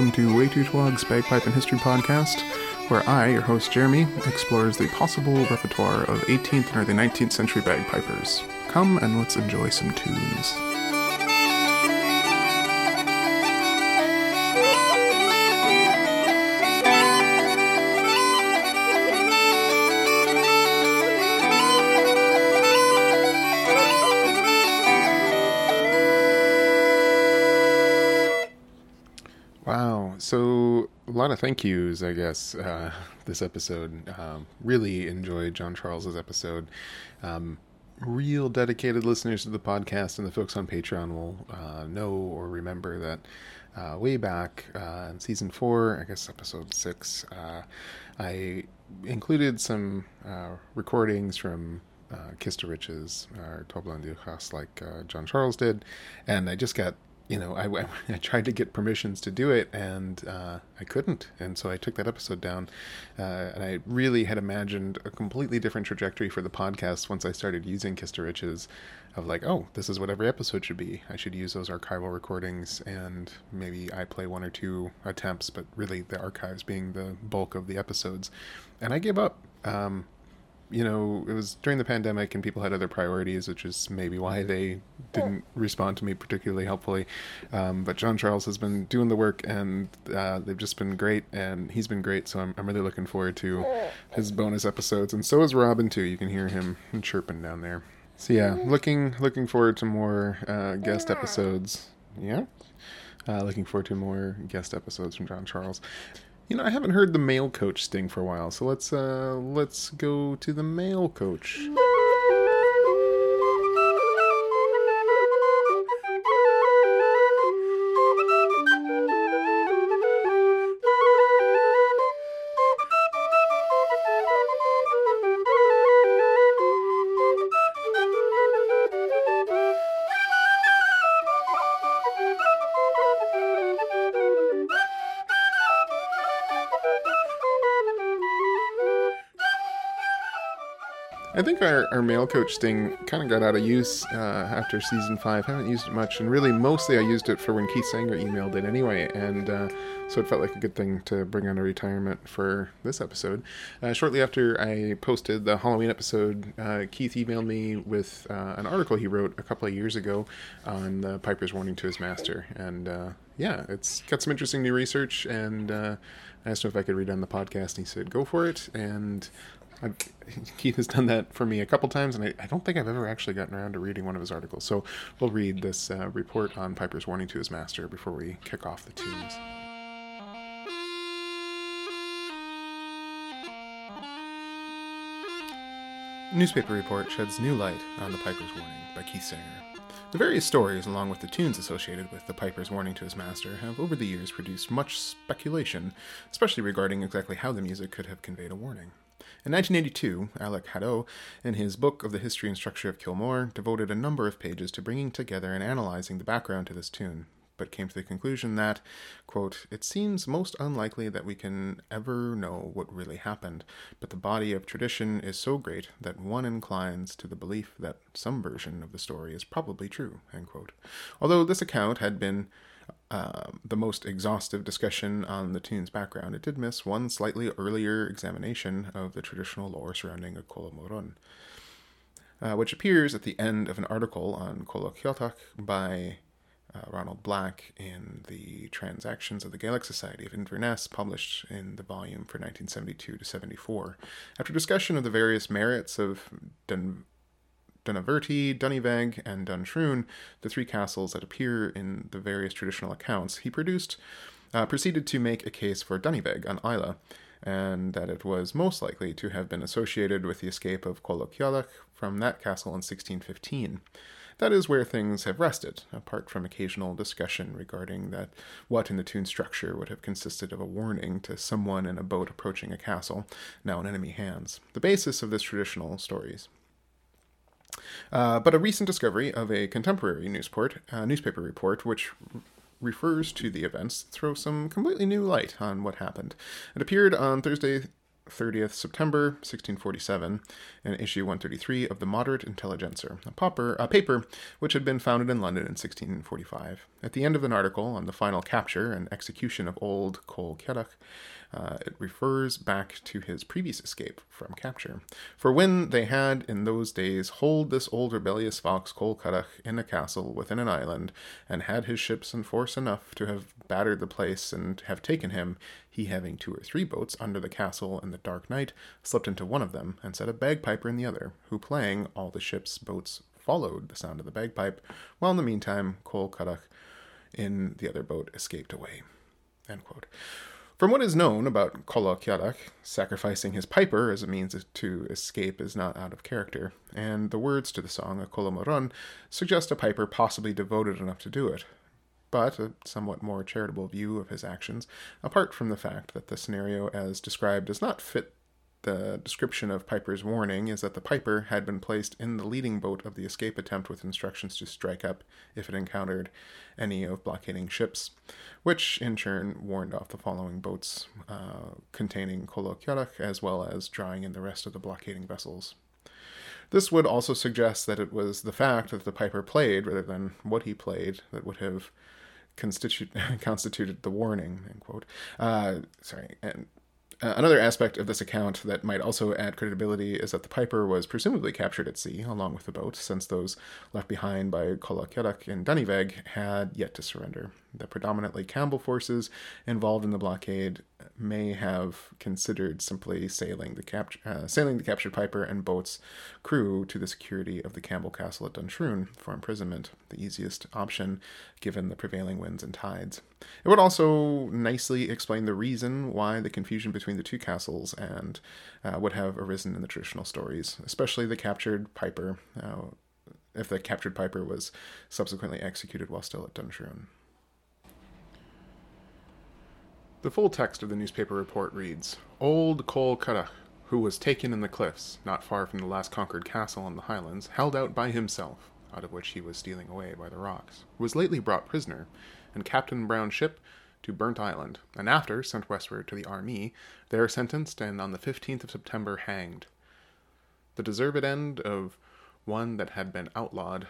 welcome to Way Too Twog's Bagpipe and History podcast, where I, your host Jeremy, explores the possible repertoire of 18th and early 19th century bagpipers. Come and let's enjoy some tunes. So a lot of thank yous, I guess, uh, this episode. Um, really enjoyed John Charles's episode. Um, real dedicated listeners to the podcast and the folks on Patreon will uh, know or remember that uh, way back uh, in season four, I guess episode six, uh, I included some uh, recordings from uh, Kist o Riches or Tobar an Dualchais like John Charles did, and I just got you know, I, I, tried to get permissions to do it and uh, I couldn't. And so I took that episode down. Uh, and I really had imagined a completely different trajectory for the podcast once I started using Kist o Riches of like, oh, this is what every episode should be. I should use those archival recordings and maybe I play one or two attempts, but really the archives being the bulk of the episodes. And I gave up. Um, you know, it was during the pandemic and people had other priorities, which is maybe why they didn't respond to me particularly helpfully. Um, but John Charles has been doing the work and uh, they've just been great and he's been great. So I'm, I'm really looking forward to his bonus episodes. And so is Robin too. You can hear him chirping down there. So yeah, looking, looking forward to more uh, guest episodes. Yeah. Uh, looking forward to more guest episodes from John Charles. You know, I haven't heard the male coach sting for a while, so let's uh let's go to the male coach. I think our, our male coach sting kind of got out of use uh, after season five. haven't used it much, and really mostly I used it for when Keith Sanger emailed it anyway, and uh, so it felt like a good thing to bring on a retirement for this episode. Uh, shortly after I posted the Halloween episode, uh, Keith emailed me with uh, an article he wrote a couple of years ago on the Piper's warning to his master, and uh, yeah, it's got some interesting new research, and I asked him if I could read on the podcast, and he said go for it, and I've, Keith has done that for me a couple times, and I, I, don't think I've ever actually gotten around to reading one of his articles. So we'll read this uh, report on Piper's warning to his master before we kick off the tunes. Newspaper report sheds new light on the Piper's warning by Keith Sanger. The various stories, along with the tunes associated with the Piper's warning to his master, have over the years produced much speculation, especially regarding exactly how the music could have conveyed a warning. In 1982, Alec Haddow, in his book of the history and structure of Ceol Mor, devoted a number of pages to bringing together and analyzing the background to this tune, but came to the conclusion that, quote, it seems most unlikely that we can ever know what really happened, but the body of tradition is so great that one inclines to the belief that some version of the story is probably true, end quote. Although this account had been uh, the most exhaustive discussion on the tune's background, it did miss one slightly earlier examination of the traditional lore surrounding a Kolomoron, uh, which appears at the end of an article on Colla Ciotach by uh, Ronald Black in the Transactions of the Gaelic Society of Inverness, published in the volume for 1972 to 74. After discussion of the various merits of Dunaverty, Duniveg, and Duntroon, the three castles that appear in the various traditional accounts, he produced, uh, proceeded to make a case for Duniveg on Islay, and that it was most likely to have been associated with the escape of Colla Ciotach from that castle in 1615. That is where things have rested, apart from occasional discussion regarding that what in the tune structure would have consisted of a warning to someone in a boat approaching a castle, now in enemy hands. The basis of this traditional stories uh, but a recent discovery of a contemporary newsport, uh, newspaper report, which refers to the events, throws some completely new light on what happened. It appeared on Thursday, 30th September 1647 in issue 133 of the Moderate Intelligencer, a, a paper which had been founded in London in 1645. At the end of an article on the final capture and execution of old Coll Ciotach, uh, it refers back to his previous escape from capture. For when they had in those days hold this old rebellious fox Coll Ciotach in a castle within an island, and had his ships and force enough to have battered the place and have taken him, he having two or three boats under the castle in the dark night, slipped into one of them, and set a bagpiper in the other, who playing all the ship's boats followed the sound of the bagpipe, while in the meantime Coll Ciotach in the other boat escaped away. From what is known about Ciotach, sacrificing his piper as a means to escape is not out of character, and the words to the song, A Colla Morun, suggest a piper possibly devoted enough to do it. But a somewhat more charitable view of his actions, apart from the fact that the scenario as described does not fit the description of Piper's warning is that the Piper had been placed in the leading boat of the escape attempt with instructions to strike up if it encountered any of blockading ships, which in turn warned off the following boats uh, containing Colla as well as drawing in the rest of the blockading vessels. This would also suggest that it was the fact that the Piper played rather than what he played that would have constitute, constituted the warning. End quote. Uh, sorry, and uh, another aspect of this account that might also add credibility is that the Piper was presumably captured at sea along with the boat, since those left behind by Ciotach in Duniveg had yet to surrender. The predominantly Campbell forces involved in the blockade may have considered simply sailing the, cap- uh, sailing the captured Piper and boat's crew to the security of the Campbell Castle at Duntroon for imprisonment, the easiest option given the prevailing winds and tides. It would also nicely explain the reason why the confusion between the two castles and uh, would have arisen in the traditional stories, especially the captured Piper, uh, if the captured Piper was subsequently executed while still at Duntroon. The full text of the newspaper report reads Old Coll Ciotach, who was taken in the cliffs, not far from the last conquered castle in the highlands, held out by himself, out of which he was stealing away by the rocks, was lately brought prisoner, and Captain Brown's ship to Burntisland, and after sent westward to the Armee, there sentenced and on the 15th of September hanged. The deserved end of one that had been outlawed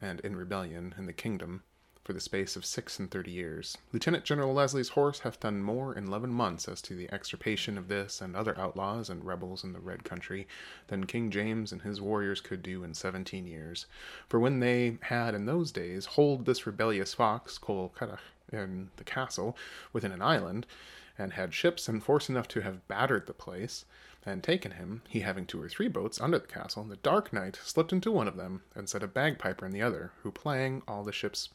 and in rebellion in the kingdom for the space of six and thirty years. Lieutenant General Leslie's horse hath done more in eleven months as to the extirpation of this and other outlaws and rebels in the Red Country than King James and his warriors could do in seventeen years. For when they had in those days hold this rebellious fox, Ciotach, in the castle within an island, and had ships and force enough to have battered the place, and taken him, he having two or three boats under the castle, the dark night slipped into one of them, and set a bagpiper in the other, who playing all the ship's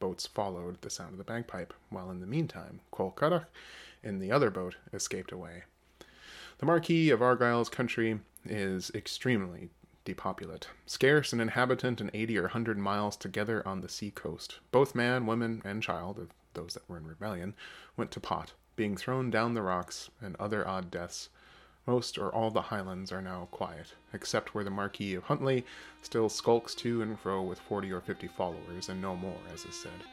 boats followed the sound of the bagpipe, while in the meantime Ciotach, in the other boat, escaped away. The Marquis of Argyle's country is extremely depopulate, scarce an inhabitant in eighty or hundred miles together on the sea coast. Both man, woman, and child, of those that were in rebellion, went to pot, being thrown down the rocks, and other odd deaths most or all the highlands are now quiet, except where the Marquis of Huntly still skulks to and fro with forty or fifty followers, and no more, as is said.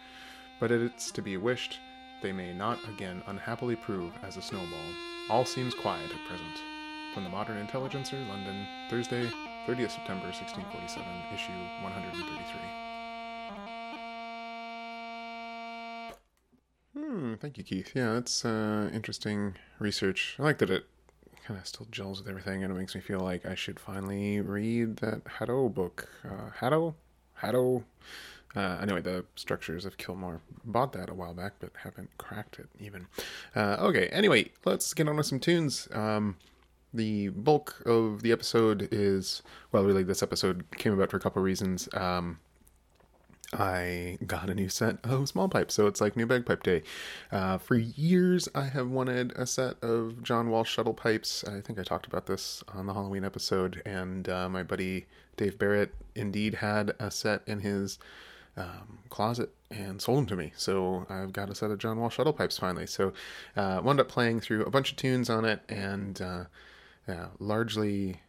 But it's to be wished they may not again unhappily prove as a snowball. All seems quiet at present. From the Modern Intelligencer, London, Thursday, 30th September 1647, issue 133. Hmm, thank you, Keith. Yeah, that's uh, interesting research. I like that it kind of still gels with everything, and it makes me feel like I should finally read that Haddo book. Uh, Haddo? Haddo? Uh, anyway, the structures of Ceol Mor bought that a while back, but haven't cracked it even. Uh, okay, anyway, let's get on with some tunes. Um, the bulk of the episode is, well, really, this episode came about for a couple reasons. Um, I got a new set of small pipes, so it's like new bagpipe day. Uh, for years, I have wanted a set of John Walsh shuttle pipes. I think I talked about this on the Halloween episode, and uh, my buddy Dave Barrett indeed had a set in his um, closet and sold them to me. So I've got a set of John Walsh shuttle pipes finally. So uh, wound up playing through a bunch of tunes on it, and uh, yeah, largely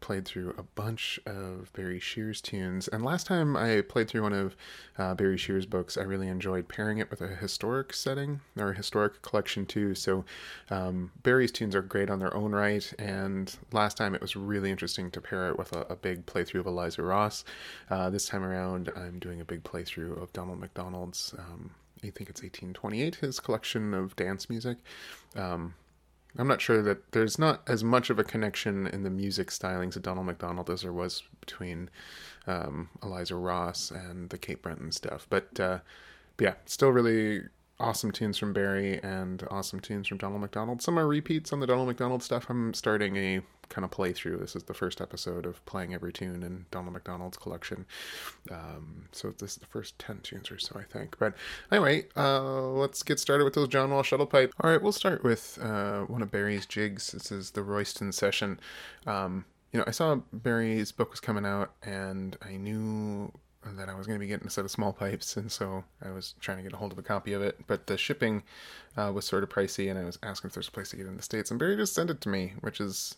played through a bunch of Barry Shears tunes, and last time I played through one of uh, Barry Shears' books, I really enjoyed pairing it with a historic setting or a historic collection too. So um, Barry's tunes are great on their own right, and last time it was really interesting to pair it with a, a big playthrough of Eliza Ross. Uh, this time around, I'm doing a big playthrough of Donald McDonald's. Um, I think it's 1828, his collection of dance music. Um, I'm not sure that there's not as much of a connection in the music stylings of Donald McDonald as there was between um, Eliza Ross and the Cape Breton stuff. But, uh, but yeah, still really awesome tunes from Barry and awesome tunes from Donald McDonald. Some are repeats on the Donald McDonald stuff. I'm starting a kind of playthrough. This is the first episode of playing every tune in Donald McDonald's collection. Um, so this is the first 10 tunes or so, I think. But anyway, uh, let's get started with those John Walsh shuttle pipe. All right, we'll start with uh, one of Barry's jigs. This is the Royston session. Um, you know, I saw Barry's book was coming out, and I knew that I was going to be getting a set of small pipes, and so I was trying to get a hold of a copy of it. But the shipping uh, was sort of pricey, and I was asking if there's a place to get it in the states, and Barry just sent it to me, which is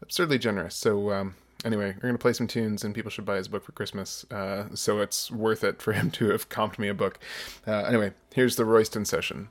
absurdly generous. So um, anyway, we're going to play some tunes, and people should buy his book for Christmas. Uh, so it's worth it for him to have comped me a book. Uh, anyway, here's the Royston session.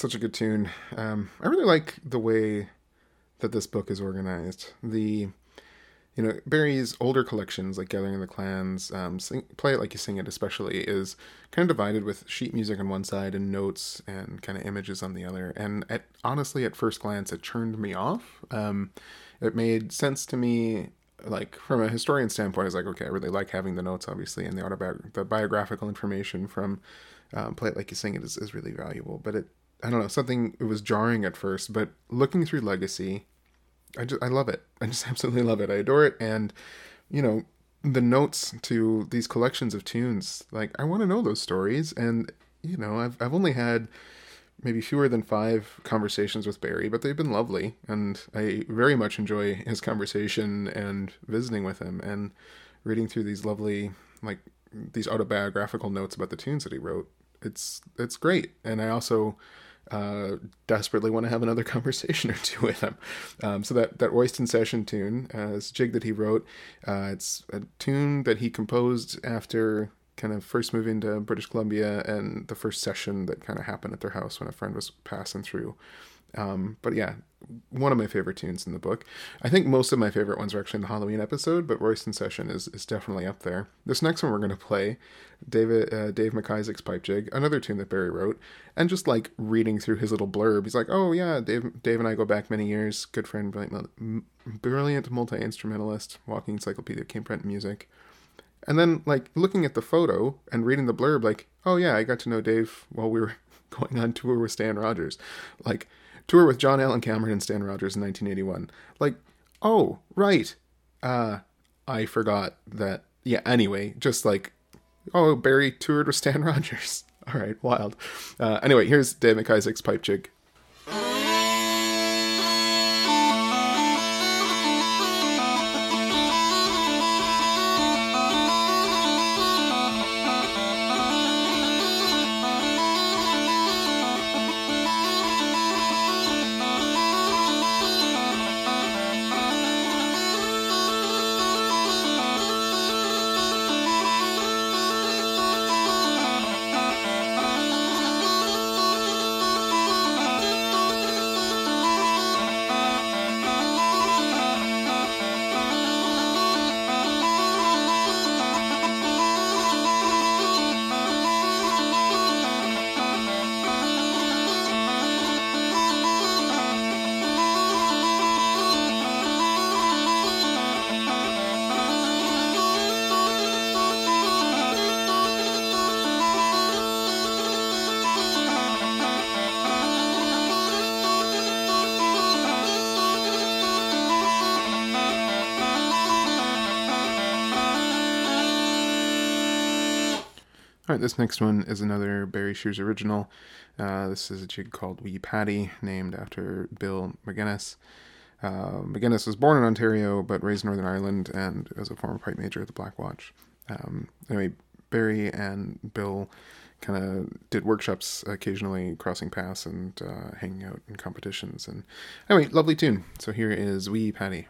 Such a good tune. Um, I really like the way that this book is organized. The you know Barry's older collections, like Gathering of the Clans, um, sing, play it like you sing it, especially is kind of divided with sheet music on one side and notes and kind of images on the other. And at, honestly, at first glance, it turned me off. Um, it made sense to me like from a historian standpoint, it's like okay, I really like having the notes, obviously, and the autobiographical the biographical information from um, "Play It Like You Sing It" is, is really valuable. But it I don't know, something it was jarring at first, but looking through Legacy, I just I love it. I just absolutely love it. I adore it and you know, the notes to these collections of tunes, like I want to know those stories and you know, I've I've only had maybe fewer than 5 conversations with Barry, but they've been lovely and I very much enjoy his conversation and visiting with him and reading through these lovely like these autobiographical notes about the tunes that he wrote. It's it's great. And I also uh, desperately want to have another conversation or two with him. Um, so that that Royston session tune, uh, this jig that he wrote, uh, it's a tune that he composed after kind of first moving to British Columbia and the first session that kind of happened at their house when a friend was passing through. Um, but yeah, one of my favorite tunes in the book. I think most of my favorite ones are actually in the Halloween episode, but Royston Session is, is definitely up there. This next one we're going to play, David uh, Dave McIsaac's Pipe Jig, another tune that Barry wrote, and just like reading through his little blurb, he's like, "Oh yeah, Dave Dave and I go back many years. Good friend, brilliant, brilliant multi instrumentalist, walking encyclopedia of Breton music." And then like looking at the photo and reading the blurb, like, "Oh yeah, I got to know Dave while we were going on tour with Stan Rogers." Like tour with John Allan Cameron and Stan Rogers in 1981. Like, oh, right. Uh, I forgot that. Yeah, anyway, just like, oh, Barry toured with Stan Rogers. All right, wild. Uh, anyway, here's Dave McIsaac's pipe jig. All right, this next one is another Barry Shears original. Uh, this is a jig called Wee Paddy, named after Bill McGinnis. Uh, McGinnis was born in Ontario but raised in Northern Ireland and was a former pipe major at the Black Watch. Um, anyway, Barry and Bill kind of did workshops occasionally, crossing paths and uh, hanging out in competitions. And anyway, lovely tune. So here is Wee Paddy.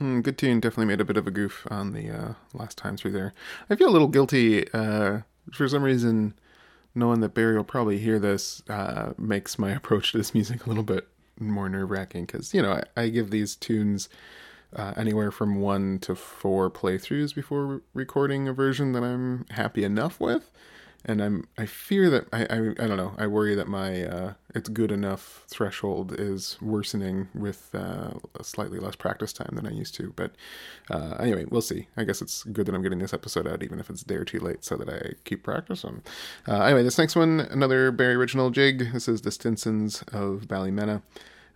Mm, good tune. Definitely made a bit of a goof on the uh, last time through there. I feel a little guilty uh, for some reason. Knowing that Barry will probably hear this uh, makes my approach to this music a little bit more nerve wracking because you know I, I, give these tunes uh, anywhere from one to four playthroughs before re- recording a version that I'm happy enough with and I'm I fear that I I, I don't know I worry that my uh, it's good enough threshold is worsening with uh, slightly less practice time than I used to. But uh, anyway, we'll see. I guess it's good that I'm getting this episode out, even if it's a day or two late, so that I keep practicing. Uh, anyway, this next one, another Barry original jig. This is the Stinsons of Ballymena.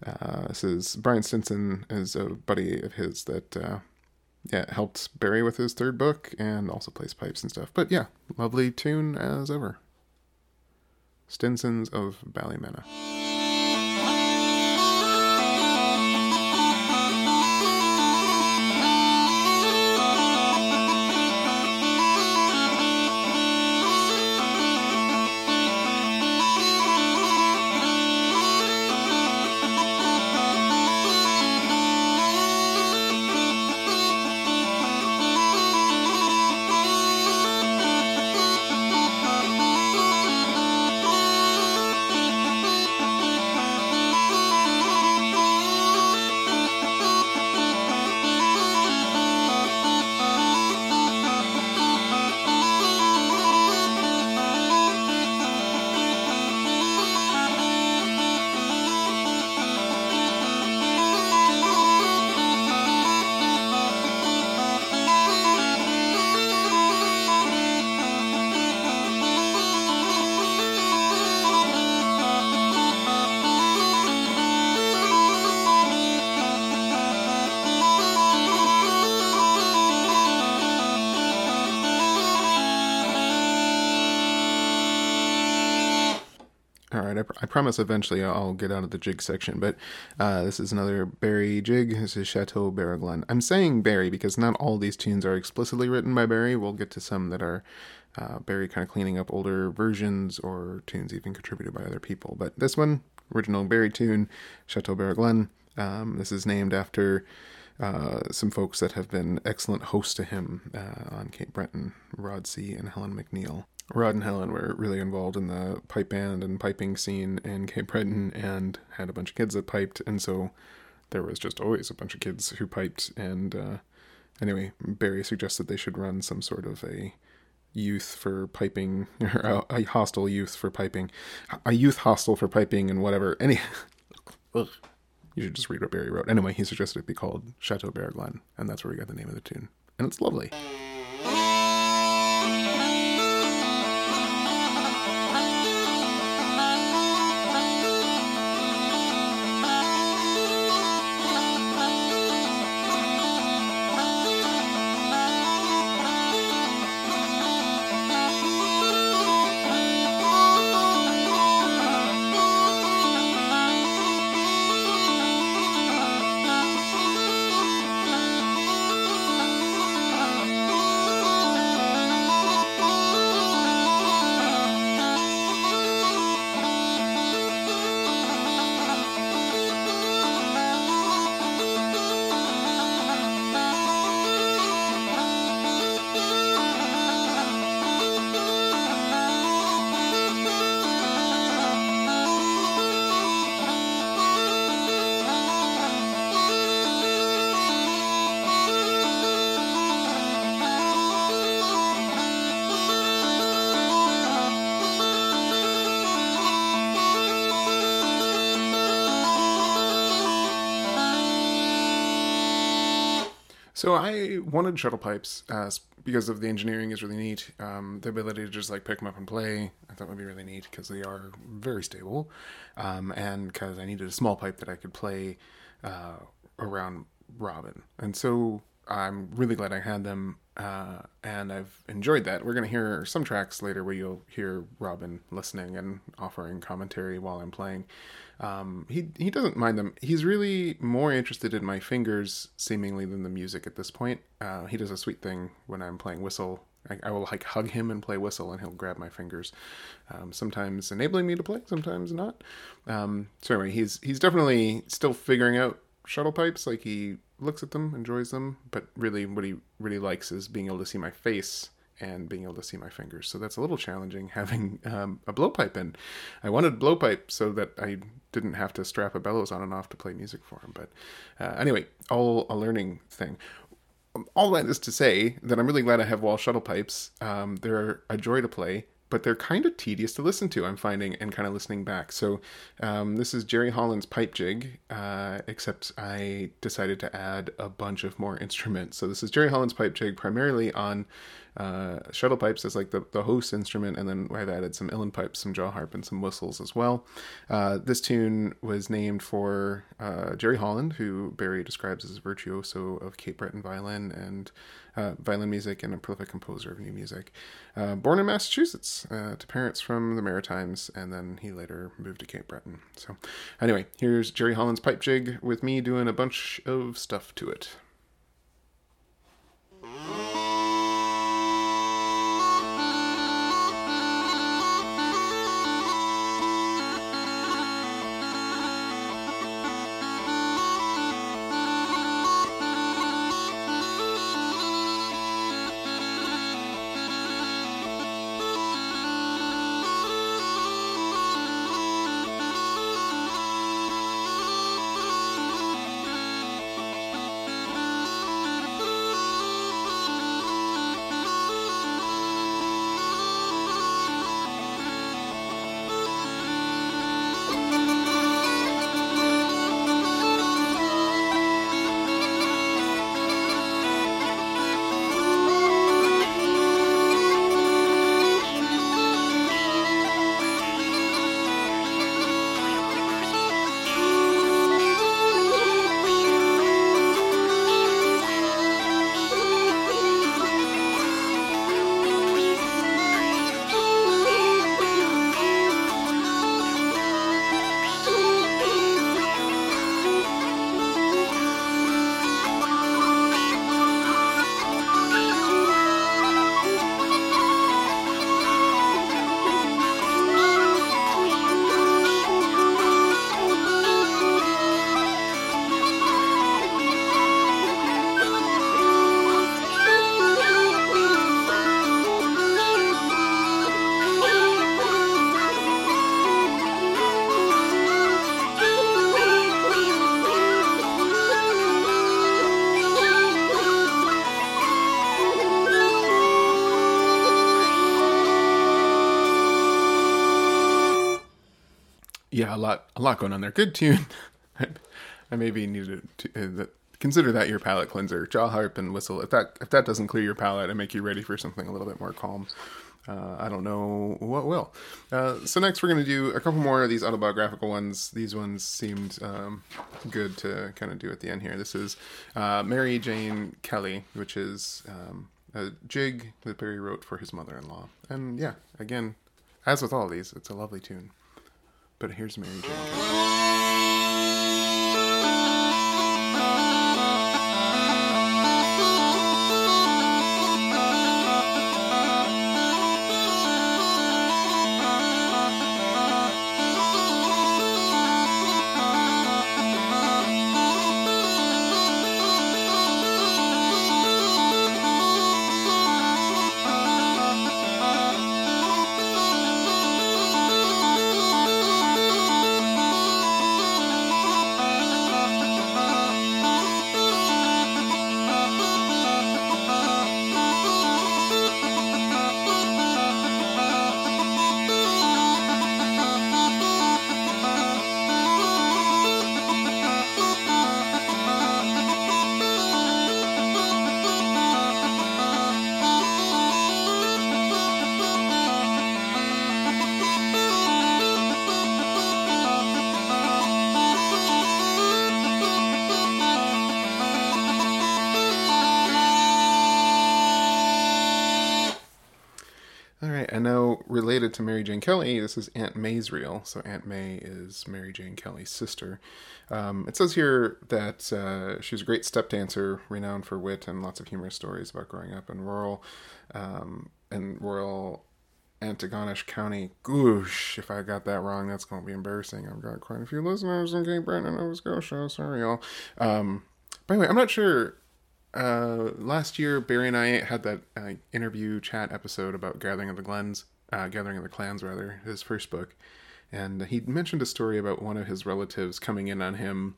Uh, this is Brian Stinson is a buddy of his that uh, yeah, helped Barry with his third book and also plays pipes and stuff. But yeah, lovely tune as ever. Stinsons of Ballymena. All right, I, pr- I, promise eventually I'll get out of the jig section, but uh, this is another Barry jig. This is Chateau Barraglan. I'm saying Barry because not all these tunes are explicitly written by Barry. We'll get to some that are uh, Barry kind of cleaning up older versions or tunes even contributed by other people. But this one, original Barry tune, Chateau Barraglan. Um, this is named after uh, some folks that have been excellent hosts to him uh, on Cape Breton, Rod C. and Helen McNeil. Rod and Helen were really involved in the pipe band and piping scene in Cape Breton and had a bunch of kids that piped, and so there was just always a bunch of kids who piped. And uh, anyway, Barry suggested they should run some sort of a youth for piping, or a, a hostel youth for piping, a youth hostel for piping, and whatever. Any, you should just read what Barry wrote. Anyway, he suggested it be called Chateau Barraglan, and that's where we got the name of the tune, and it's lovely. So I wanted shuttle pipes uh, because of the engineering is really neat. Um, the ability to just like pick them up and play, I thought would be really neat because they are very stable, um, and because I needed a small pipe that I could play uh, around Robin, and so I'm really glad I had them, uh, and I've enjoyed that. We're gonna hear some tracks later where you'll hear Robin listening and offering commentary while I'm playing. Um, he he doesn't mind them. He's really more interested in my fingers, seemingly, than the music at this point. Uh, he does a sweet thing when I'm playing whistle. I, I, will like hug him and play whistle, and he'll grab my fingers, um, sometimes enabling me to play, sometimes not. Um, so anyway, he's he's definitely still figuring out shuttle pipes. Like he looks at them, enjoys them, but really, what he really likes is being able to see my face and being able to see my fingers. So that's a little challenging having um, a blowpipe in. I wanted blowpipe so that I didn't have to strap a bellows on and off to play music for him. But uh, anyway, all a learning thing. All that is to say that I'm really glad I have Walsh shuttle pipes. Um, they're a joy to play but they're kind of tedious to listen to. I'm finding and kind of listening back. So um, this is Jerry Holland's pipe jig, uh, except I decided to add a bunch of more instruments. So this is Jerry Holland's pipe jig, primarily on uh, shuttle pipes as like the, the host instrument, and then I've added some uilleann pipes, some jaw harp, and some whistles as well. Uh, this tune was named for uh, Jerry Holland, who Barry describes as a virtuoso of Cape Breton violin and uh, violin music and a prolific composer of new music. Uh, born in Massachusetts uh, to parents from the Maritimes, and then he later moved to Cape Breton. So, anyway, here's Jerry Holland's pipe jig with me doing a bunch of stuff to it. A lot, a lot going on there. Good tune. I maybe need to, uh, consider that your palate cleanser. Jaw harp and whistle. If that if that doesn't clear your palate and make you ready for something a little bit more calm, uh, I don't know what will. Uh, so next we're going to do a couple more of these autobiographical ones. These ones seemed um, good to kind of do at the end here. This is uh, Mary Jane Kelly, which is um, a jig that Barry wrote for his mother-in-law. And yeah, again, as with all these, it's a lovely tune. But here's Mary Jane. To Mary Jane Kelly, this is Aunt May's reel. So Aunt May is Mary Jane Kelly's sister. Um, it says here that uh, a great step dancer, renowned for wit and lots of humorous stories about growing up in rural um, in rural Antigonish County. Goosh, if I got that wrong, that's going to be embarrassing. I've got quite a few listeners in Cape Breton, Nova Scotia. Sorry, y'all. Um, by the way, I'm not sure. Uh, last year, Barry and I had that uh, interview chat episode about Gathering of the Glens, uh, Gathering of the Clans, rather, his first book. And he mentioned a story about one of his relatives coming in on him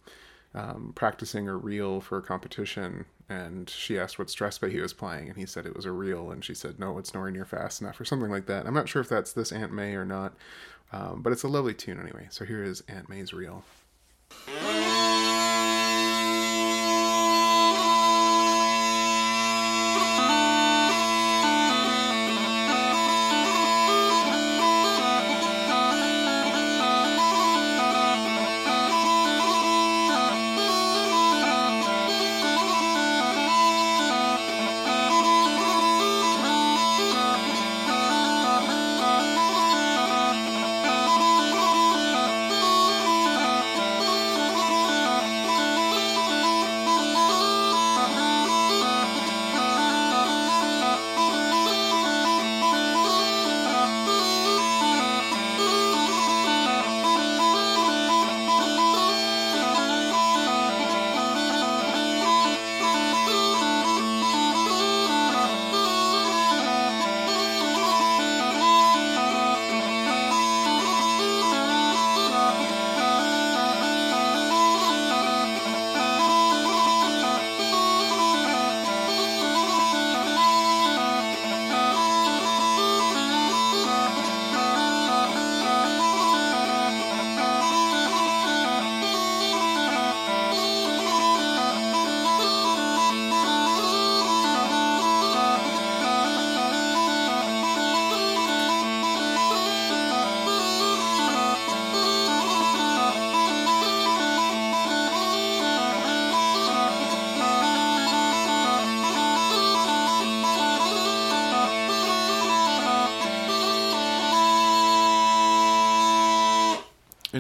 um, practicing a reel for a competition and she asked what strathspey he was playing and he said it was a reel and she said no it's nowhere near fast enough or something like that. I'm not sure if that's this aunt may or not um, but it's a lovely tune anyway. So here is aunt may's reel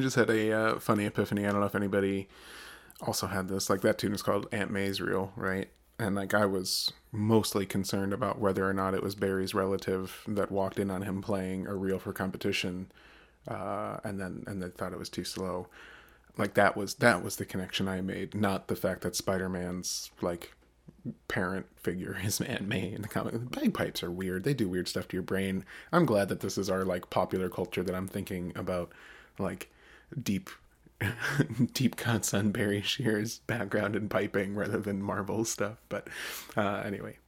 just had a uh, funny epiphany. I don't know if anybody also had this. Like that tune is called Aunt May's Reel, right? And like I was mostly concerned about whether or not it was Barry's relative that walked in on him playing a reel for competition, uh, and then and they thought it was too slow. Like that was that was the connection I made, not the fact that Spider Man's like parent figure is Aunt May in the comic. Bagpipes are weird. They do weird stuff to your brain. I'm glad that this is our like popular culture that I'm thinking about, like deep deep cuts on Barry Shears' background in piping rather than Marvel stuff. But uh, anyway,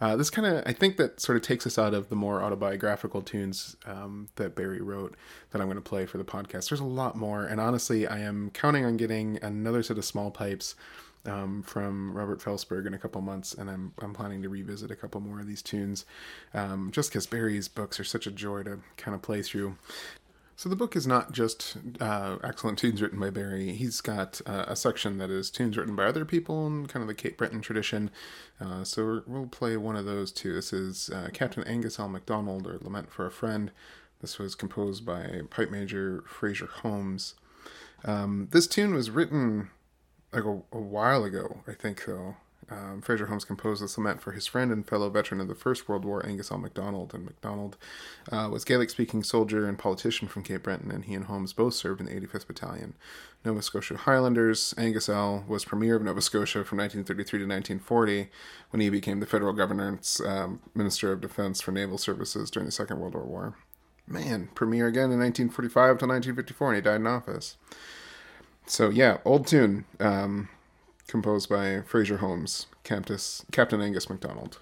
uh, this kind of I think that sort of takes us out of the more autobiographical tunes um, that Barry wrote that I'm going to play for the podcast. There's a lot more, and honestly, I am counting on getting another set of small pipes. Um, from Robert Felsberg in a couple months, and I'm I'm planning to revisit a couple more of these tunes, um, just because Barry's books are such a joy to kind of play through. So the book is not just uh, excellent tunes written by Barry. He's got uh, a section that is tunes written by other people in kind of the Cape Breton tradition. Uh, so we'll play one of those too. This is uh, Captain Angus L. MacDonald or Lament for a Friend. This was composed by pipe major Fraser Holmes. Um, this tune was written like a, a while ago, I think, though. Um, Fraser Holmes composed this lament for his friend and fellow veteran of the First World War, Angus L. MacDonald. And MacDonald uh, was Gaelic speaking soldier and politician from Cape Breton, and he and Holmes both served in the 85th Battalion. Nova Scotia Highlanders, Angus L. was Premier of Nova Scotia from 1933 to 1940 when he became the federal government's um, Minister of Defense for Naval Services during the Second World War. Man, Premier again in 1945 to 1954, and he died in office. So, yeah, old tune. Um, composed by Fraser Holmes, Captain Angus MacDonald.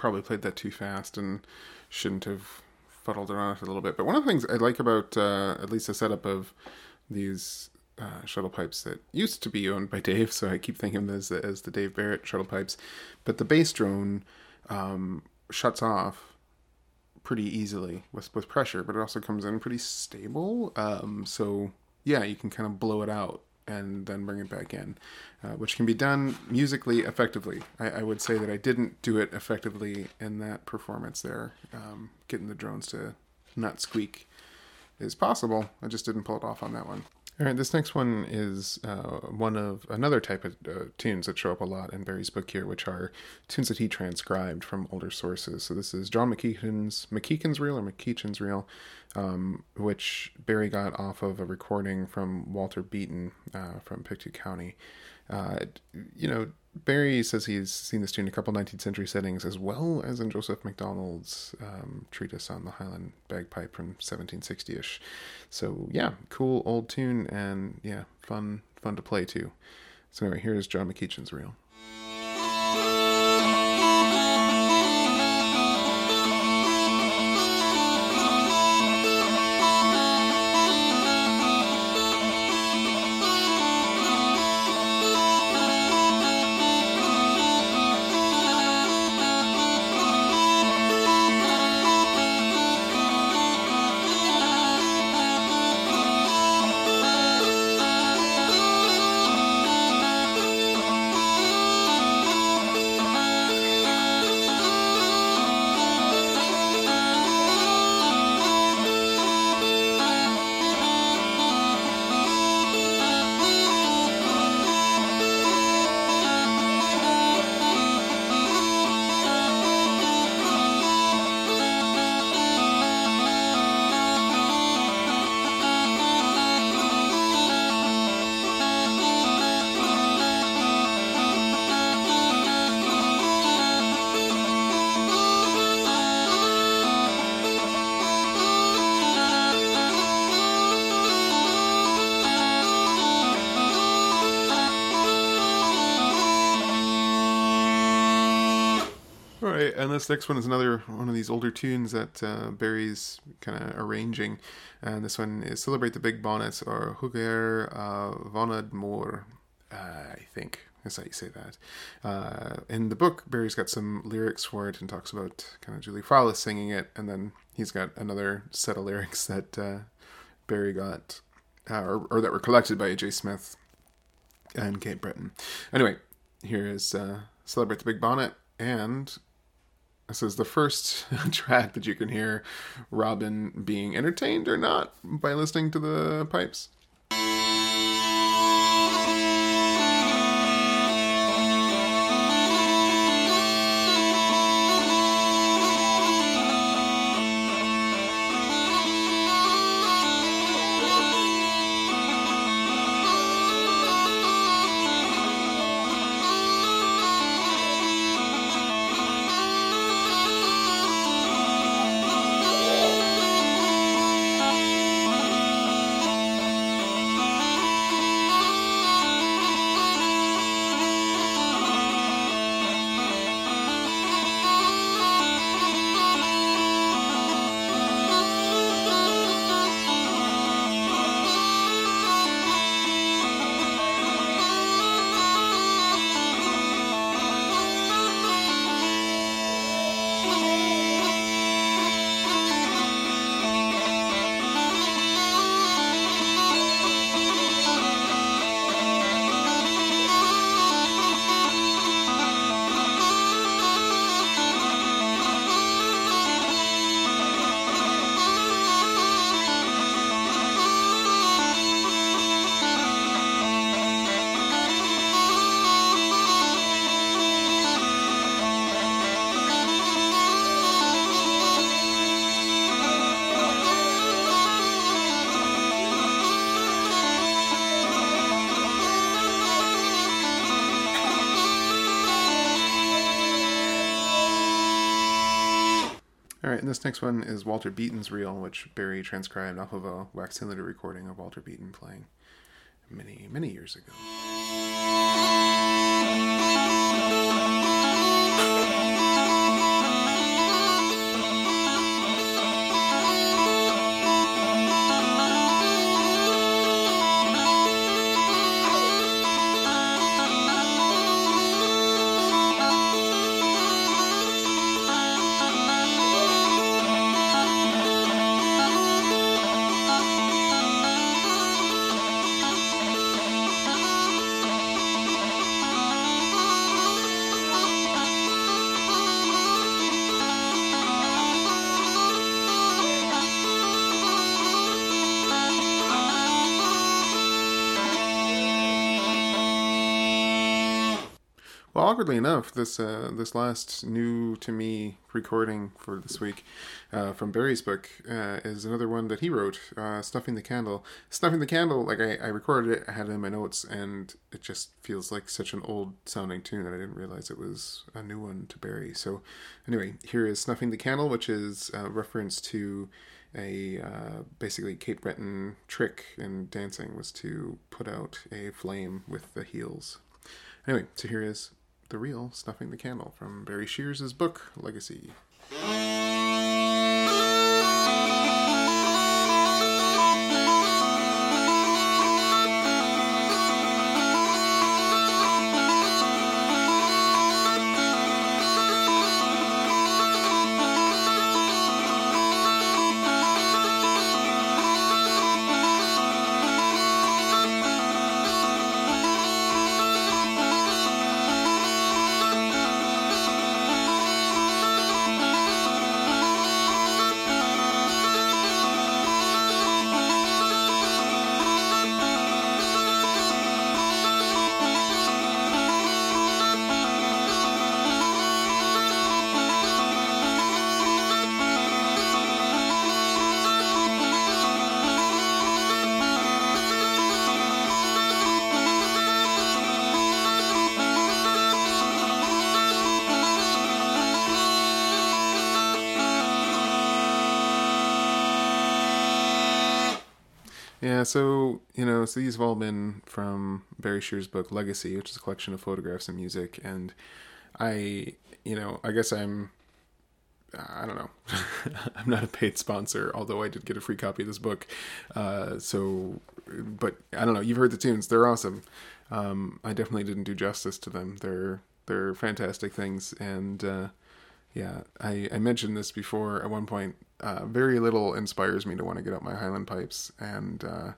Probably played that too fast and shouldn't have fuddled around it a little bit. But one of the things I like about uh, at least the setup of these uh, shuttle pipes that used to be owned by Dave, so I keep thinking of them as, as the Dave Barrett shuttle pipes, but the bass drone um, shuts off pretty easily with, with pressure, but it also comes in pretty stable. Um, so yeah, you can kind of blow it out and then bring it back in, uh, which can be done musically effectively. I, I, would say that I didn't do it effectively in that performance there. Um, getting the drones to not squeak is possible. I just didn't pull it off on that one. All right, this next one is uh, one of another type of uh, tunes that show up a lot in Barry's book here, which are tunes that he transcribed from older sources. So this is John McEachin's McEachin's Reel or McEachin's Reel, um, which Barry got off of a recording from Walter Beaton uh, from Pictou County. Uh, you know, Barry says he's seen this tune in a couple 19th century settings, as well as in Joseph MacDonald's um, treatise on the Highland bagpipe from 1760 ish. So, yeah, cool old tune, and yeah, fun fun to play too. So, anyway, here's John McEachin's Reel. And this next one is another one of these older tunes that uh, Barry's kind of arranging. And this one is Celebrate the Big Bonnet or Huger uh, Vonad Moor, uh, I think. That's how you say that. Uh, in the book, Barry's got some lyrics for it and talks about kind of Julie Fowlis singing it. And then he's got another set of lyrics that uh, Barry got, uh, or, or, that were collected by A.J. Smith and Cape Breton. Anyway, here is uh, Celebrate the Big Bonnet and this is the first track that you can hear Robin being entertained or not by listening to the pipes. This next one is Walter Beaton's reel, which Barry transcribed off of a wax cylinder recording of Walter Beaton playing many, many years ago. Awkwardly enough, this uh, this last new to me recording for this week uh, from Barry's book uh, is another one that he wrote, uh, "Snuffing the Candle." Snuffing the Candle, like I, I recorded it, I had it in my notes, and it just feels like such an old sounding tune that I didn't realize it was a new one to Barry. So, anyway, here is "Snuffing the Candle," which is a reference to a uh, basically Cape Breton trick in dancing was to put out a flame with the heels. Anyway, so here is the real snuffing the candle from Barry Shears' book Legacy. Yeah, so you know, so these have all been from Barry Shears' book Legacy, which is a collection of photographs and music, and I, you know, I guess I'm, I don't know, I'm not a paid sponsor, although I did get a free copy of this book. Uh, so, but I don't know. You've heard the tunes; they're awesome. Um, I definitely didn't do justice to them. They're they're fantastic things, and uh, yeah, I, I mentioned this before at one point. Uh, very little inspires me to want to get out my Highland pipes, and uh,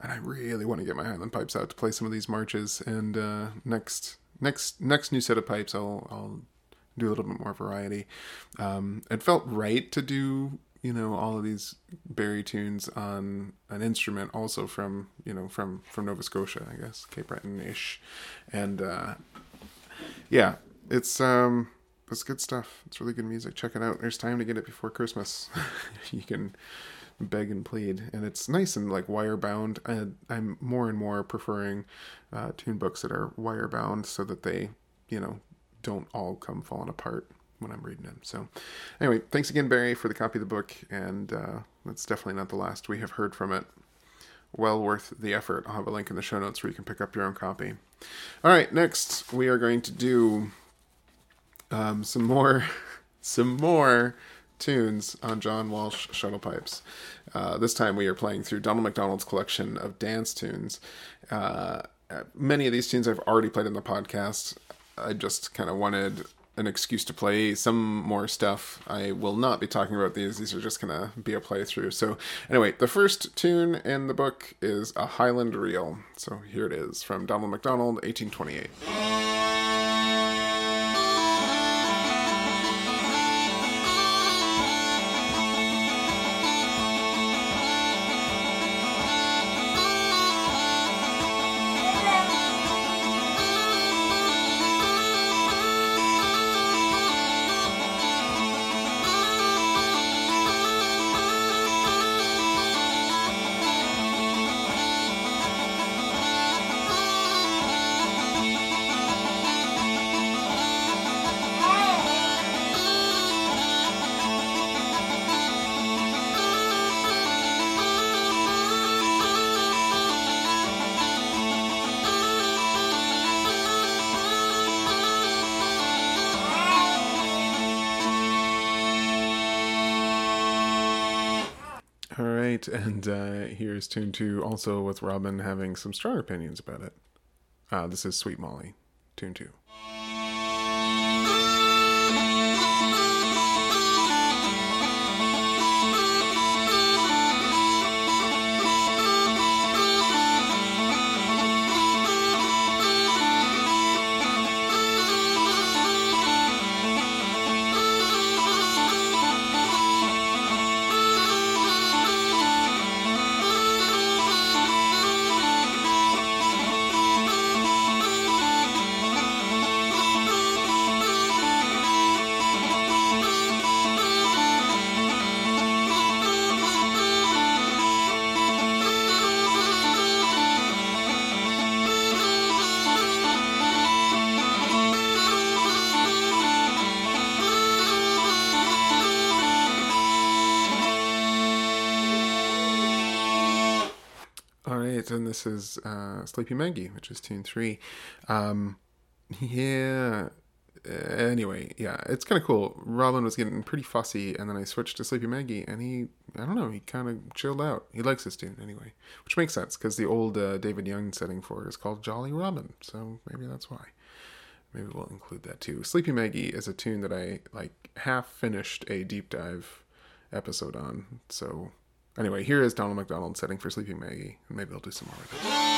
and I really want to get my Highland pipes out to play some of these marches. And uh, next next next new set of pipes, I'll I'll do a little bit more variety. Um, it felt right to do you know all of these Barry tunes on an instrument, also from you know from from Nova Scotia, I guess Cape Breton ish, and uh, yeah, it's um it's good stuff. It's really good music. Check it out. There's time to get it before Christmas. you can beg and plead, and it's nice and like wire bound. I, I'm more and more preferring uh, tune books that are wire bound so that they, you know, don't all come falling apart when I'm reading them. So, anyway, thanks again, Barry, for the copy of the book, and uh, that's definitely not the last we have heard from it. Well worth the effort. I'll have a link in the show notes where you can pick up your own copy. All right, next we are going to do um, some more, some more tunes on John Walsh shuttle pipes. Uh, this time we are playing through Donald McDonald's collection of dance tunes. Uh, many of these tunes I've already played in the podcast. I just kind of wanted an excuse to play some more stuff. I will not be talking about these. These are just going to be a playthrough. So, anyway, the first tune in the book is a Highland Reel. So, here it is from Donald McDonald, 1828. And uh, here's tune two, also with Robin having some strong opinions about it. Uh, this is Sweet Molly, tune two. Right, and this is uh, Sleepy Maggie, which is tune three. Um, yeah. Anyway, yeah, it's kind of cool. Robin was getting pretty fussy, and then I switched to Sleepy Maggie, and he, I don't know, he kind of chilled out. He likes this tune anyway, which makes sense because the old uh, David Young setting for it is called Jolly Robin, so maybe that's why. Maybe we'll include that too. Sleepy Maggie is a tune that I like half finished a deep dive episode on, so Anyway, here is Donald McDonald setting for Sleeping Maggie, and maybe I'll do some more with it.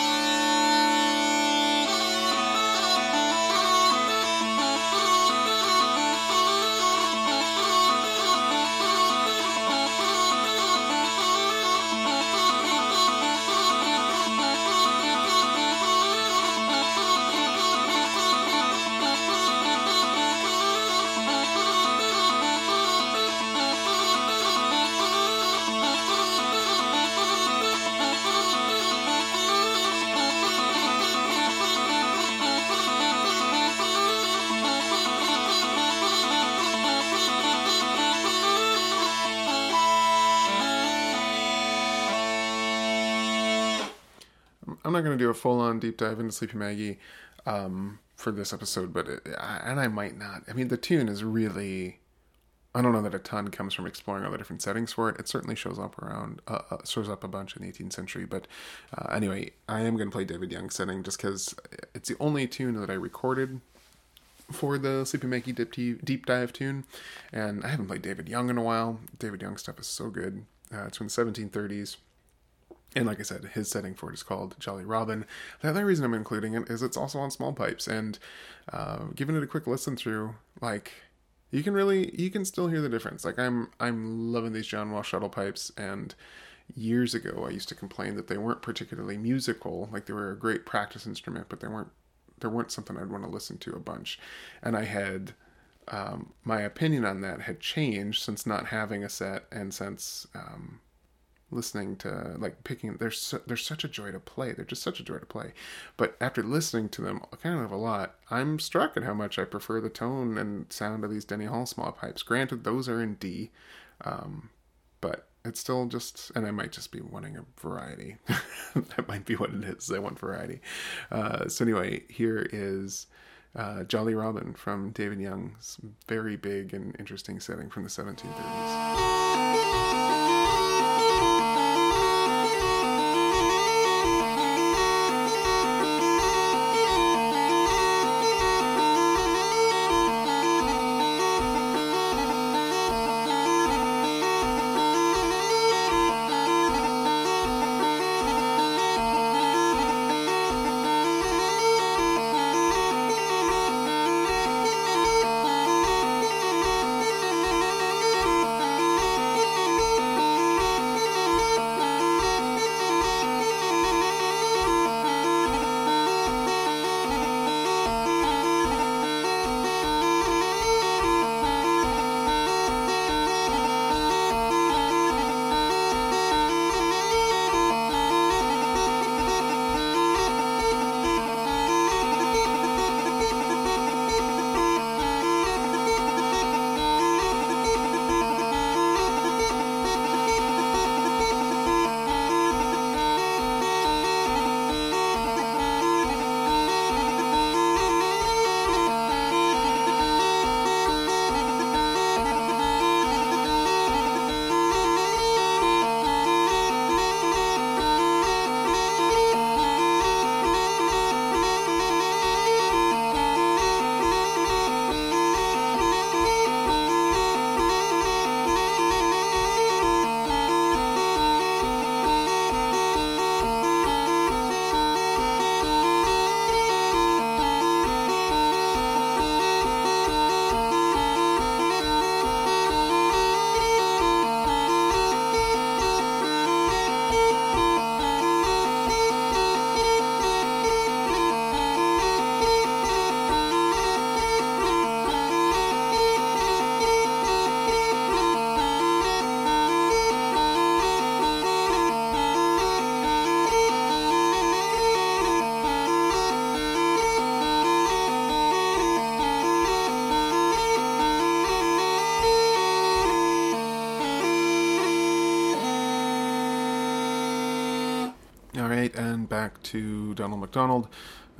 Going to do a full on deep dive into Sleepy Maggie um, for this episode, but it, and I might not. I mean, the tune is really. I don't know that a ton comes from exploring all the different settings for it. It certainly shows up around, uh, uh shows up a bunch in the 18th century. But uh, anyway, I am going to play David Young's setting just because it's the only tune that I recorded for the Sleepy Maggie deep, deep dive tune, and I haven't played David Young in a while. David Young stuff is so good. Uh, it's from the 1730s. And like I said, his setting for it is called Jolly Robin. The other reason I'm including it is it's also on small pipes, and uh, giving it a quick listen through, like you can really you can still hear the difference. Like I'm I'm loving these John Walsh shuttle pipes, and years ago I used to complain that they weren't particularly musical. Like they were a great practice instrument, but they weren't they weren't something I'd want to listen to a bunch. And I had um, my opinion on that had changed since not having a set and since um, listening to like picking they're su- they're such a joy to play. They're just such a joy to play. But after listening to them kind of a lot i'm struck at how much i prefer the tone and sound of these denny hall small pipes. Granted those are in d um, but it's still just and i might just be wanting a variety. That might be what it is. I want variety. Uh, so anyway here is uh, Jolly Robin from David Young's very big and interesting setting from the 1730s. To Donald McDonald.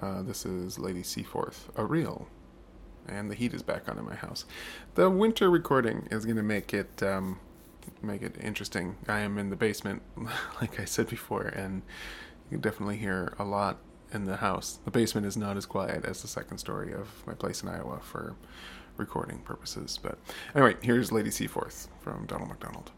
Uh, this is Lady Seaforth, a reel, and the heat is back on in my house. The winter recording is going to make it um, make it interesting. I am in the basement, like I said before, and you can definitely hear a lot in the house. The basement is not as quiet as the second story of my place in Iowa for recording purposes. But anyway, here's Lady Seaforth from Donald McDonald.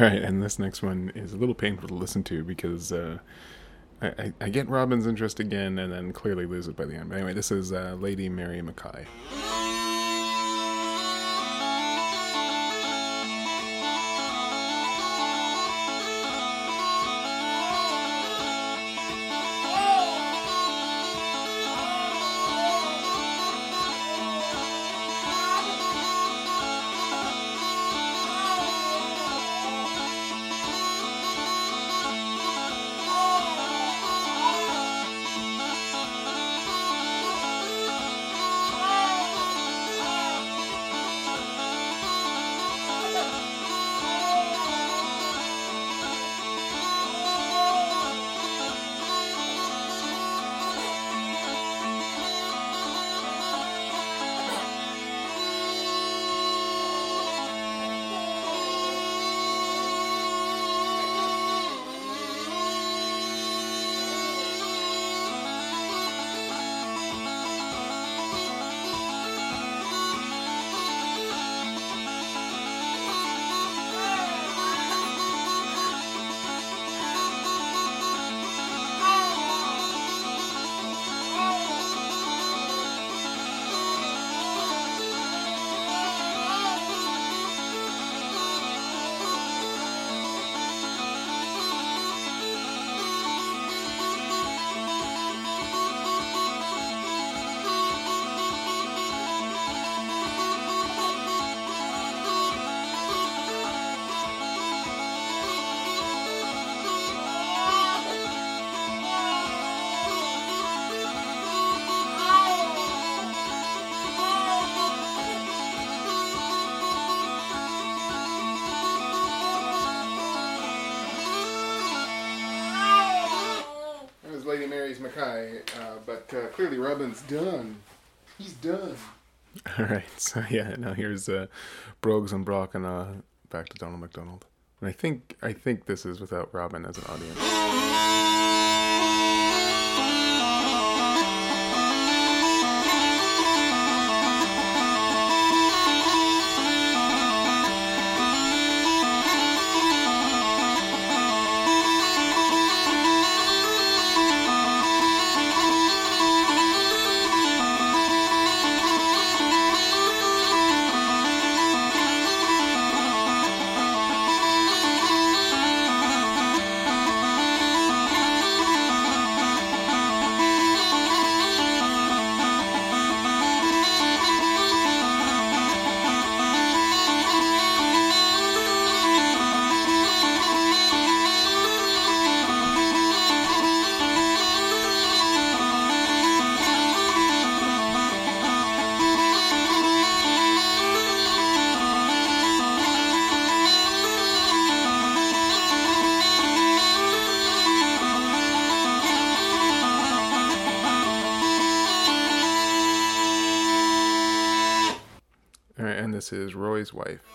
Right, and this next one is a little painful to listen to because uh, I, I, get Robin's interest again and then clearly lose it by the end. But anyway, this is uh, Lady Mary Mackay. Mackay, uh, but uh, clearly Robin's done. He's done. All right, so yeah, now here's uh, Brogues and Brock and uh, back to Donald McDonald. And I think I think this is without Robin as an audience. Is Roy's wife.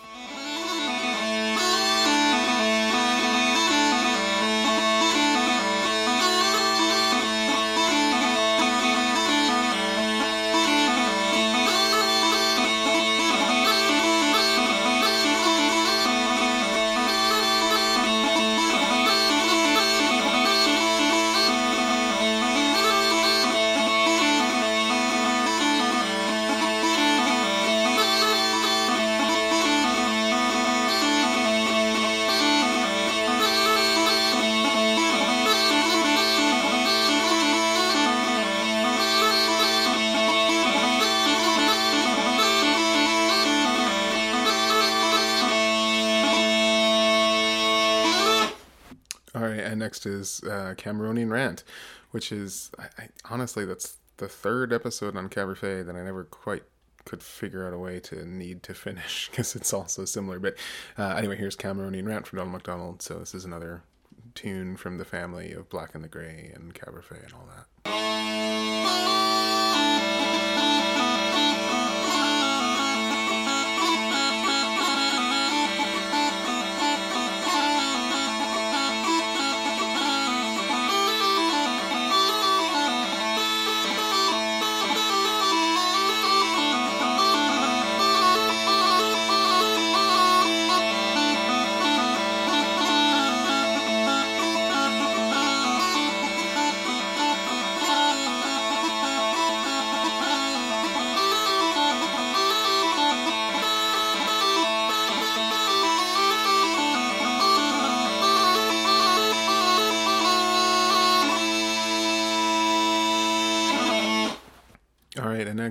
Next is uh, Cameronian Rant, which is I, I, honestly that's the third episode on Caber Feidh that I never quite could figure out a way to need to finish because it's also similar. But uh, anyway, here's Cameronian Rant from Donald McDonald. So this is another tune from the family of Black and the Gray and Caber Feidh and all that.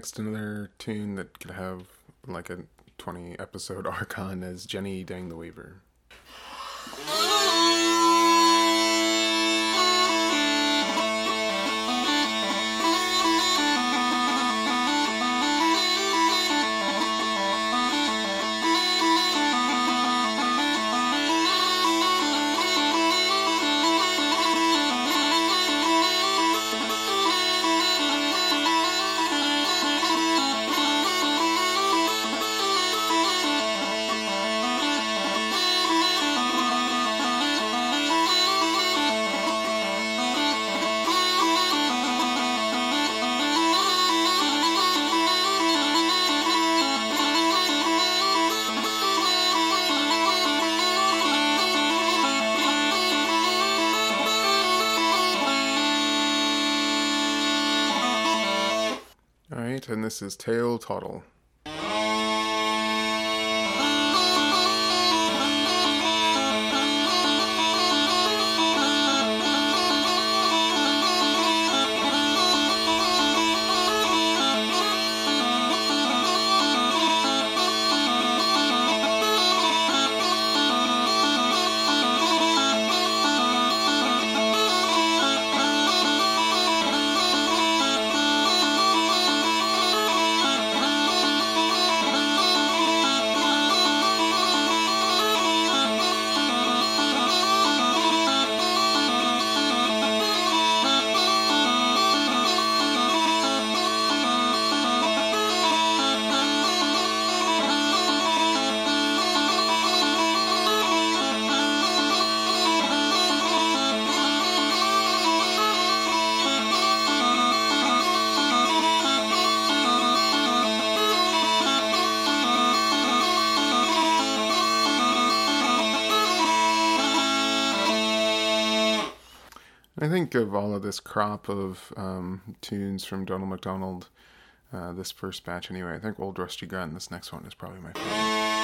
Next another tune that could have like a 20 episode arc on is Jenny Dang the Weaver. And this is Tail Toddle. Of all of this crop of um, tunes from Donald McDonald, uh, this first batch anyway. I think Old Rusty Gun, this next one, is probably my favorite.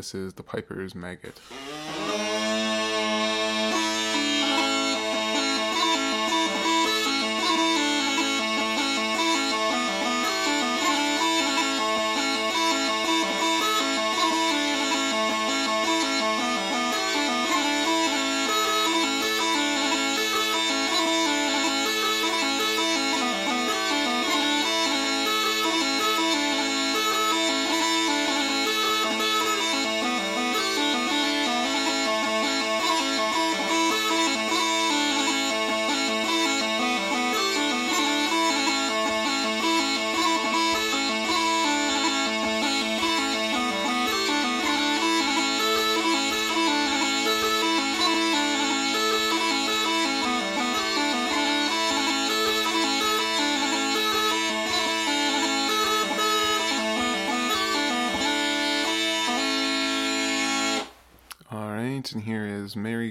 This is the Piper's Maggot.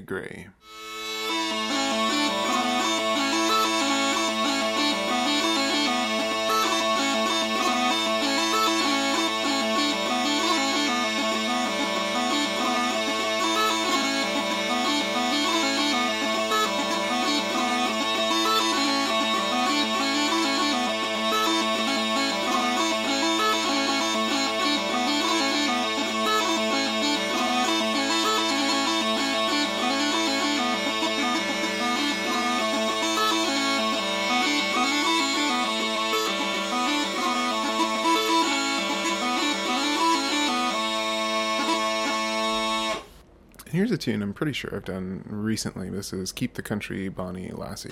Gray. Here's a tune I'm pretty sure I've done recently. This is Keep the Country Bonnie Lassie.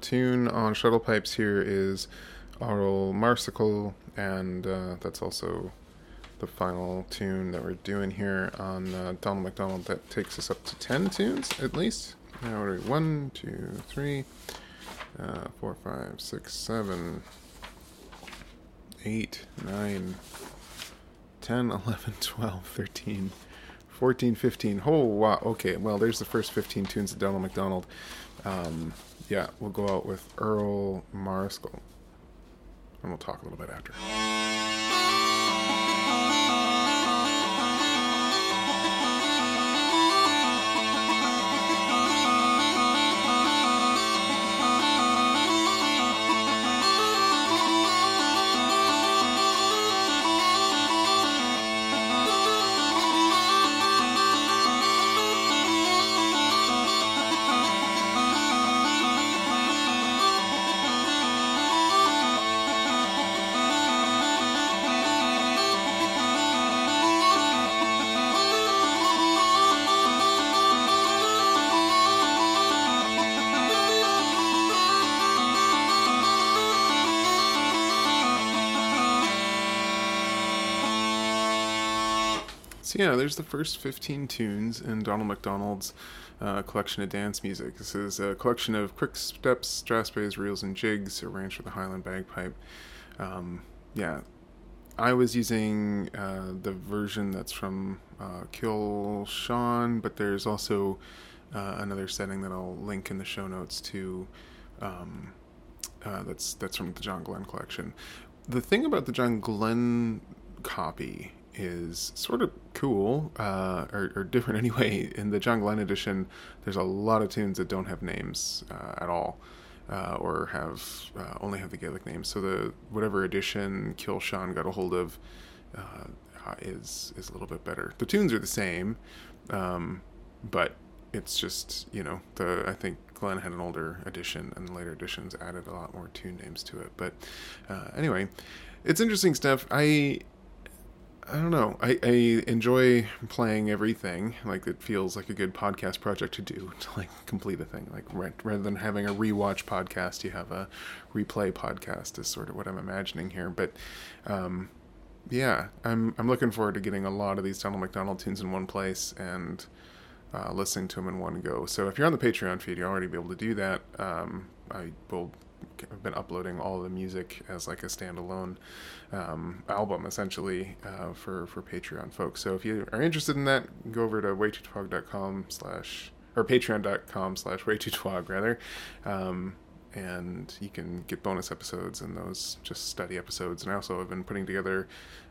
Tune on Shuttle Pipes here is Earl Mariscal, and uh, that's also the final tune that we're doing here on uh, Donald McDonald. That takes us up to 10 tunes at least. Now, what are we? 1, 2, 3, uh, 4, 5, 6, 7, 8, 9, 10, 11, 12, 13. 14, 15. Oh, wow. Okay, well, there's the first 15 tunes of Donald McDonald. Um, yeah, we'll go out with Earl Mariscal. And we'll talk a little bit after. So yeah, there's the first 15 tunes in Donald McDonald's uh, collection of dance music. This is a collection of quick steps, strathspeys, reels, and jigs, arranged for the Highland bagpipe. Um, yeah, I was using uh, the version that's from uh, Ceol Sean, but there's also uh, another setting that I'll link in the show notes to. Um, uh, that's that's from the John Glen collection. The thing about the John Glen copy is sort of cool, uh, or, or, different anyway. In the John Glen edition, there's a lot of tunes that don't have names uh, at all, uh, or have uh, only have the Gaelic names. So the whatever edition Ceol Sean got a hold of uh, is is a little bit better. The tunes are the same, um, but it's just you know the I think Glen had an older edition, and the later editions added a lot more tune names to it. But uh, anyway, it's interesting stuff. I I don't know. I, I enjoy playing everything. Like it feels like a good podcast project to do to like complete a thing. Like right, rather than having a rewatch podcast, you have a replay podcast. Is sort of what I'm imagining here. But um, yeah, I'm I'm looking forward to getting a lot of these Donald McDonald tunes in one place and uh, listening to them in one go. So if you're on the Patreon feed, you'll already be able to do that. Um, I will I've been uploading all the music as like a standalone um, album essentially uh, for for Patreon folks. So if you are interested in that, go over to waytotwog.com slash or patreon.com slash waytotwog rather. Um, and you can get bonus episodes and those just study episodes. And I also have been putting together,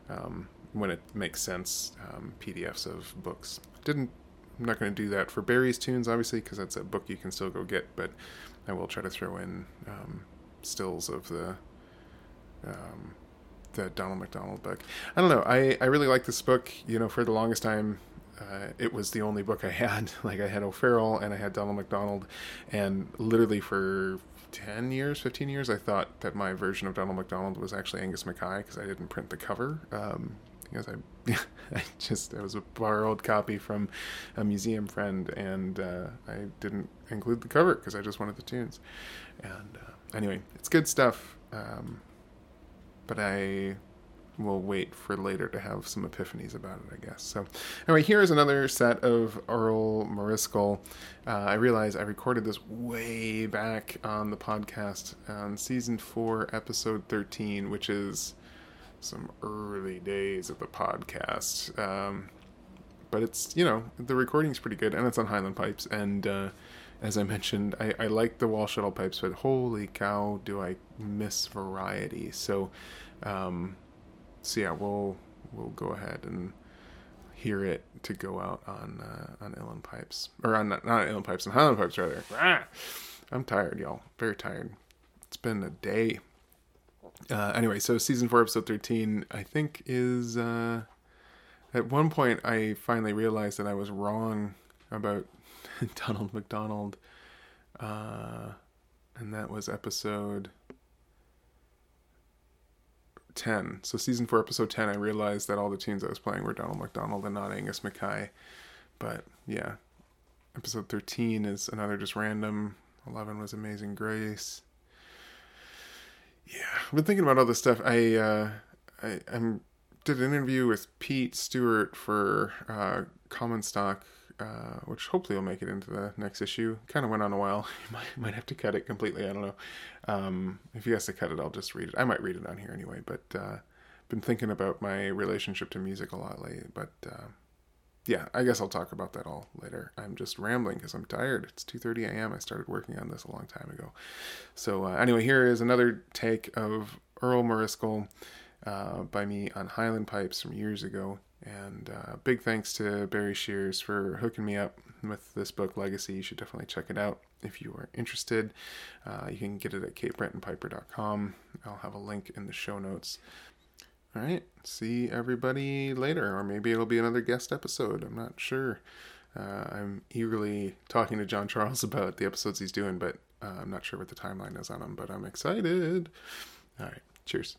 um, when it makes sense, um, PDFs of books. Didn't I'm not going to do that for Barry's tunes, obviously, because that's a book you can still go get. But I will try to throw in um, stills of the um, the Donald McDonald book. I don't know. I, I really like this book. You know, for the longest time, uh, it was the only book I had. Like I had O'Farrell and I had Donald McDonald, and literally for ten years, fifteen years, I thought that my version of Donald McDonald was actually Angus Mackay because I didn't print the cover. Um, because I, I just it was a borrowed copy from a museum friend, and uh, I didn't include the cover because I just wanted the tunes. And uh, anyway, it's good stuff. Um, but I will wait for later to have some epiphanies about it, I guess. So, anyway, here's another set of Earl Mariscal. Uh, I realize I recorded this way back on the podcast on season four, episode 13, which is some early days of the podcast. Um, but it's, you know, the recording's pretty good and it's on Highland Pipes. And, uh, as I mentioned, I, I like the wall shuttle pipes, but holy cow, do I miss variety. So, um, so yeah, we'll we'll go ahead and hear it to go out on uh, on Uilleann pipes or on not, Uilleann pipes on Highland pipes rather. Ah, I'm tired, y'all. Very tired. It's been a day. Uh, anyway, so season four, episode thirteen, I think is. Uh, at one point, I finally realized that I was wrong about Donald McDonald, uh, and that was episode 10. So season 4 episode 10 I realized that all the tunes I was playing were Donald McDonald and not Angus Mackay. But yeah. Episode 13 is another just random. 11 was Amazing Grace. Yeah, I've been thinking about all this stuff. I uh I I'm did an interview with Pete Stewart for uh Common Stock uh, which hopefully will make it into the next issue. Kind of went on a while. You might, might have to cut it completely. I don't know. Um, if he has to cut it, I'll just read it. I might read it on here anyway. But uh, been thinking about my relationship to music a lot lately. But uh, yeah, I guess I'll talk about that all later. I'm just rambling because I'm tired. It's 2:30 a.m. I started working on this a long time ago. So uh, anyway, here is another take of Earl Mariscal uh, by me on Highland Pipes from years ago. And uh, big thanks to Barry Shears for hooking me up with this book, Legacy. You should definitely check it out if you are interested. Uh, you can get it at capebretonpiper.com. I'll have a link in the show notes. All right, see everybody later, or maybe it'll be another guest episode. I'm not sure. Uh, I'm eagerly talking to John Charles about the episodes he's doing, but uh, I'm not sure what the timeline is on them, but I'm excited. All right, cheers.